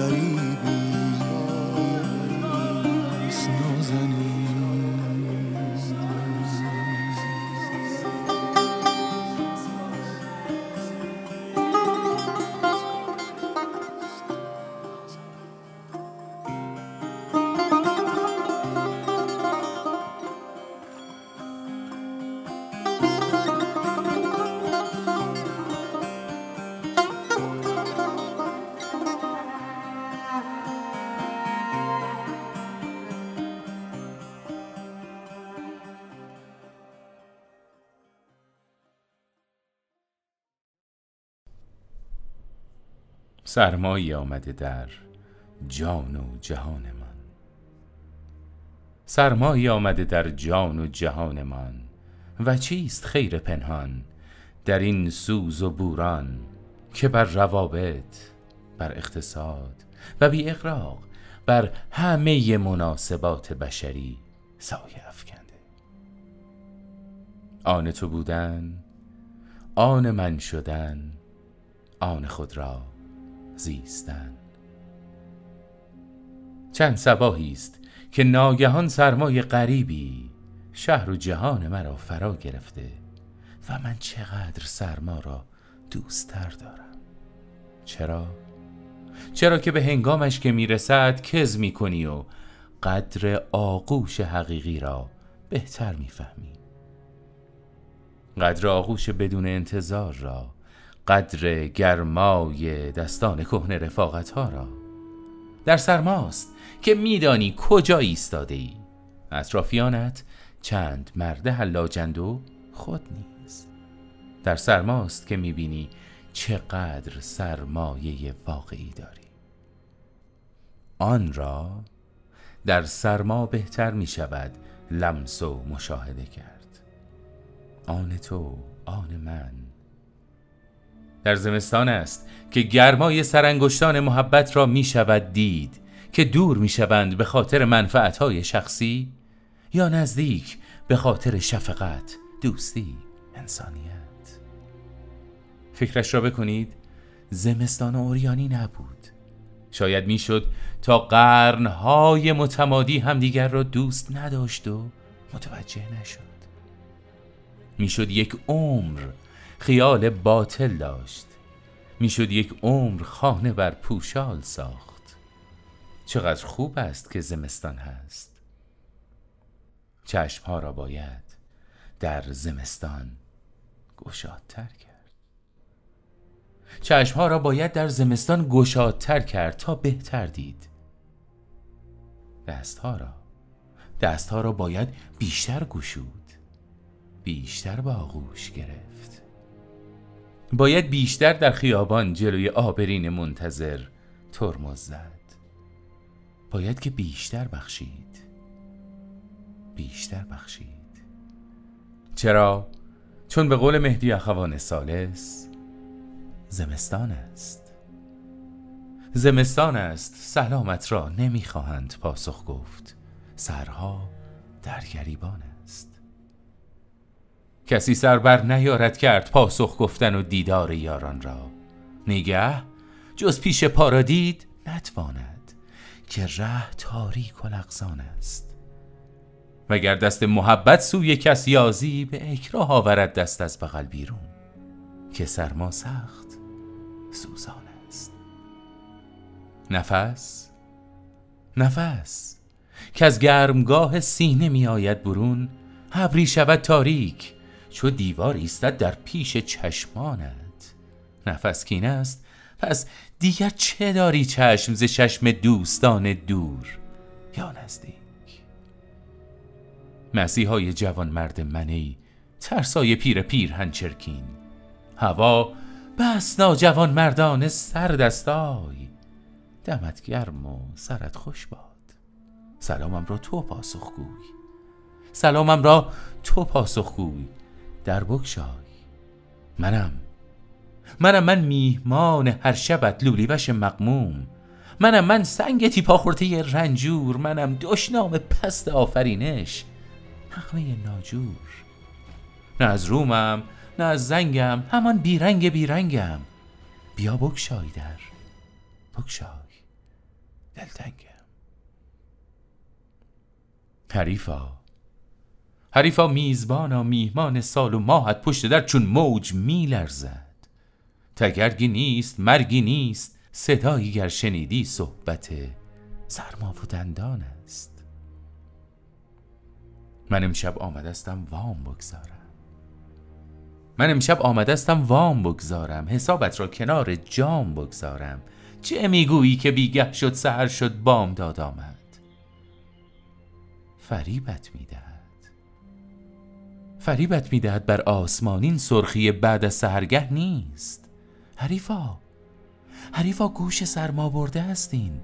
روزگار سرمایی آمده در جان و جهان من سرمایی آمده در جان و جهان من و چیست خیر پنهان در این سوز و بوران که بر روابط بر اقتصاد و بی اقراق بر همه مناسبات بشری سایه افکنده. آن تو بودن آن من شدن آن خود را زیستن. چند سباهی است که ناگهان سرمای غریبی شهر و جهان مرا فرا گرفته و من چقدر سرما را دوستتر دارم. چرا؟ چرا که به هنگامش که می‌رسد کز می‌کنی و قدر آغوش حقیقی را بهتر می‌فهمی. قدر آغوش بدون انتظار را قدر گرمای دستان کهنه رفاقت ها را. در سرماست که میدانی کجا ایستاده ای. اطرافیانت چند مرد حلاجند و خود نیز. در سرماست که می‌بینی چقدر سرمایه واقعی داری. آن را در سرما بهتر می شود لمس و مشاهده کرد. آن تو آن من در زمستان است که گرمای سرانگشتان محبت را می شود دید که دور می شوند به خاطر منفعتهای شخصی یا نزدیک به خاطر شفقت، دوستی، انسانیت. فکرش را بکنید زمستان اوریانی نبود. شاید می‌شد تا قرنهای متمادی همدیگر را دوست نداشت و متوجه نشد. می‌شد یک عمر خیال باطل داشت. می‌شد یک عمر خانه بر پوشال ساخت. چقدر خوب است که زمستان هست. چشمها را باید در زمستان گشادتر کرد. چشمها را باید در زمستان گشادتر کرد تا بهتر دید. دستها را دستها را باید بیشتر گشود. بیشتر با آغوش گرفت. باید بیشتر در خیابان جلوی آبرین منتظر ترمز زد. باید که بیشتر بخشید. بیشتر بخشید. چرا؟ چون به قول مهدی اخوان سالس زمستان است. زمستان است سلامت را نمی‌خواهند پاسخ گفت. سرها در گریبان کسی سر بر نیارد کرد پاسخ گفتن و دیدار یاران را. نگه جز پیش پا را دید نتواند که ره تاریک و لغزان است. وگر دست محبت سوی کس یازی به اکراه آورد دست از بغل بیرون که سرما سخت سوزان است. نفس نفس که از گرمگاه سینه می آید برون ابری شود تاریک چو دیوار ایستد در پیش چشمانت. نفس کین است. پس دیگر چه داری چشم ز چشم دوستان دور؟ یا نزدیک. مسیحای جوان مرد منی ترسای پیر پیر هنچرکین. هوا بس ناجوان مردان سر دستای دمت گرم و سرت خوش باد. سلامم را تو پاسخگوی. سلامم را تو پاسخگوی. در بکشای منم. منم من میهمان هر شبت لولیوش مقموم منم من سنگ تیپا خورده رنجور. منم دشنام پست آفرینش. نقمه ناجور. نه از رومم نه از زنگم همان بیرنگ بیرنگم. بیا بکشای در. بکشای دلتنگم. حریفا. حریفا میزبانا میهمان سال و ماهت پشت در چون موج میلرزد. تگرگی نیست مرگی نیست صدایی گر شنیدی صحبت سرما و دندان است. من امشب آمدستم وام بگذارم. من امشب آمدستم وام بگذارم. حسابت را کنار جام بگذارم. چه می‌گویی که بیگه شد سهر شد بام داد آمد؟ فریبت می‌دهد فریبت می‌دهد بر آسمانین سرخی بعد از سهرگه نیست. حریفا حریفا گوش سرما برده هستین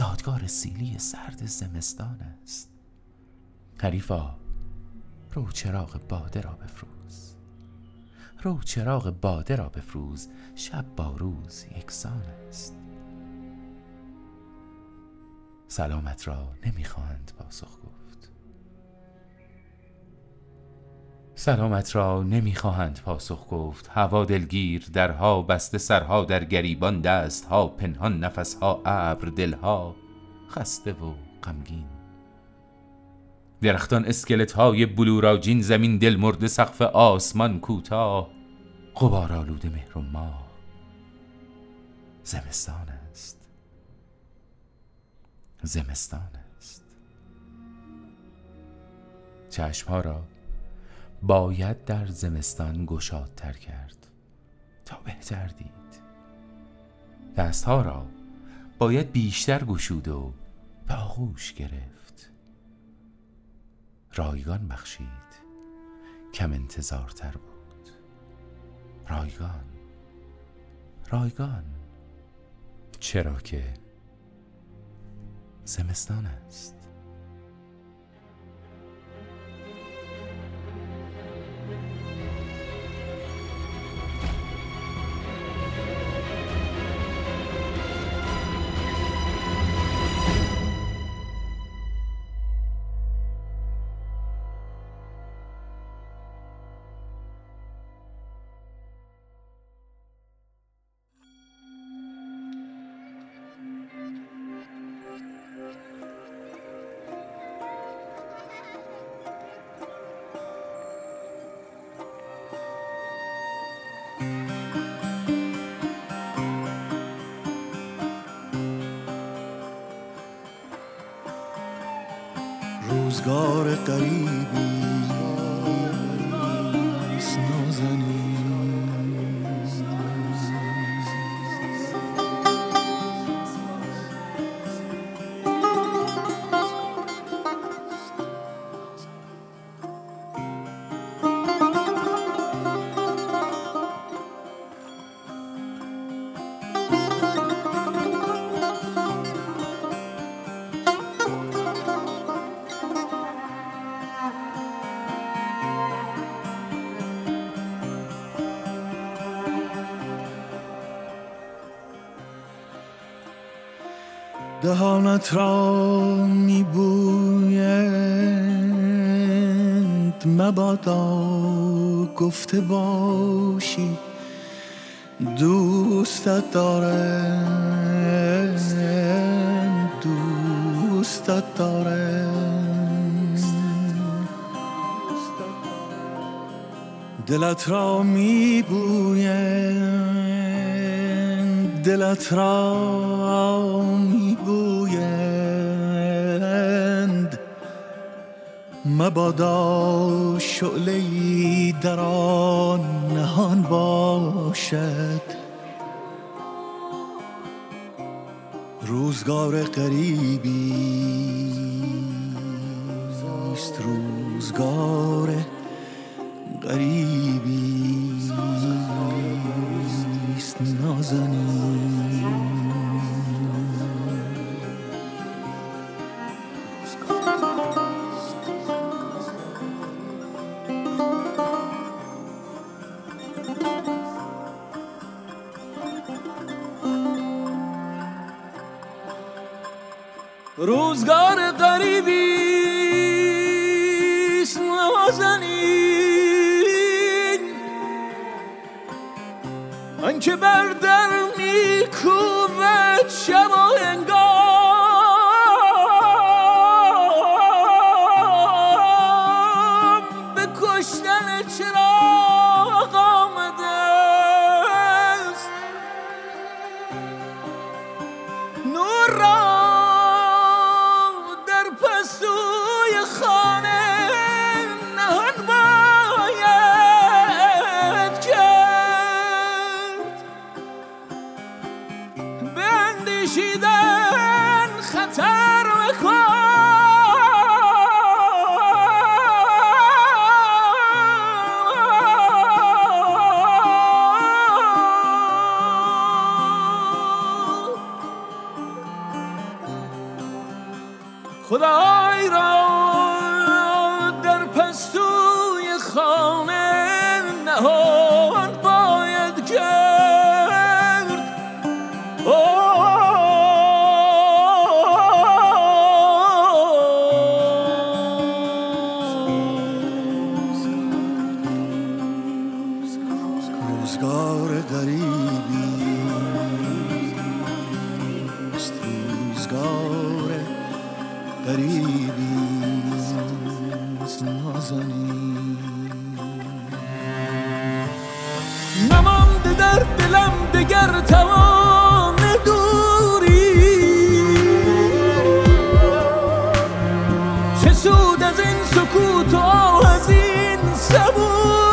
یادگار سیلی سرد زمستان است. حریفا رو چراغ باده را بفروز. رو چراغ باده را بفروز. شب با روز یکسان است. سلامت را نمی‌خواهند پاسخ گفت. سلامت را نمی‌خواهند پاسخ گفت. هوا دلگیر درها بسته سرها در گریبان دستها پنهان نفسها ابر دلها خسته و غمگین. درختان اسکلت های بلوراجین زمین دل مرده سقف آسمان کوتاه. غبار آلود مهر و ماه زمستان است. زمستان است. چشمها را باید در زمستان گشادتر کرد تا بهتر دید. دستها را باید بیشتر گشود و به آغوش گرفت. رایگان بخشید. کم انتظارتر بود. رایگان. رایگان. چرا که زمستان است. روزگار قریبی دهانت را میبویند. مبادا گفته باشی دوستت دارم دوستت دارم. دلت را میبویند دلت را می‌گویند مبادا شعله در آن نهان باشد. روزگار قریبی است روزگار قریبی است نازنین. روزگار قریبی نازنین آنکه بر در میکوبد fugida. نمانده در دلم دگر توان دوری. چه سود از این سکوت و آه از این سبور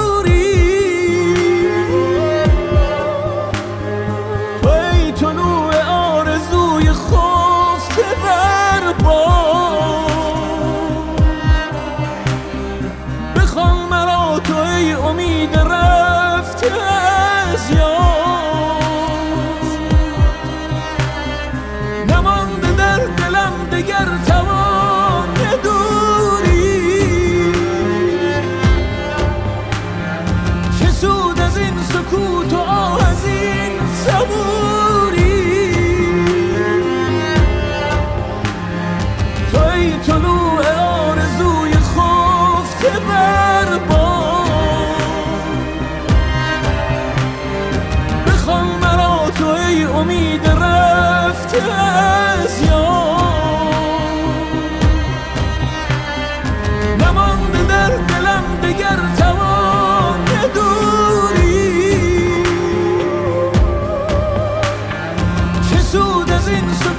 Gesù, doesn't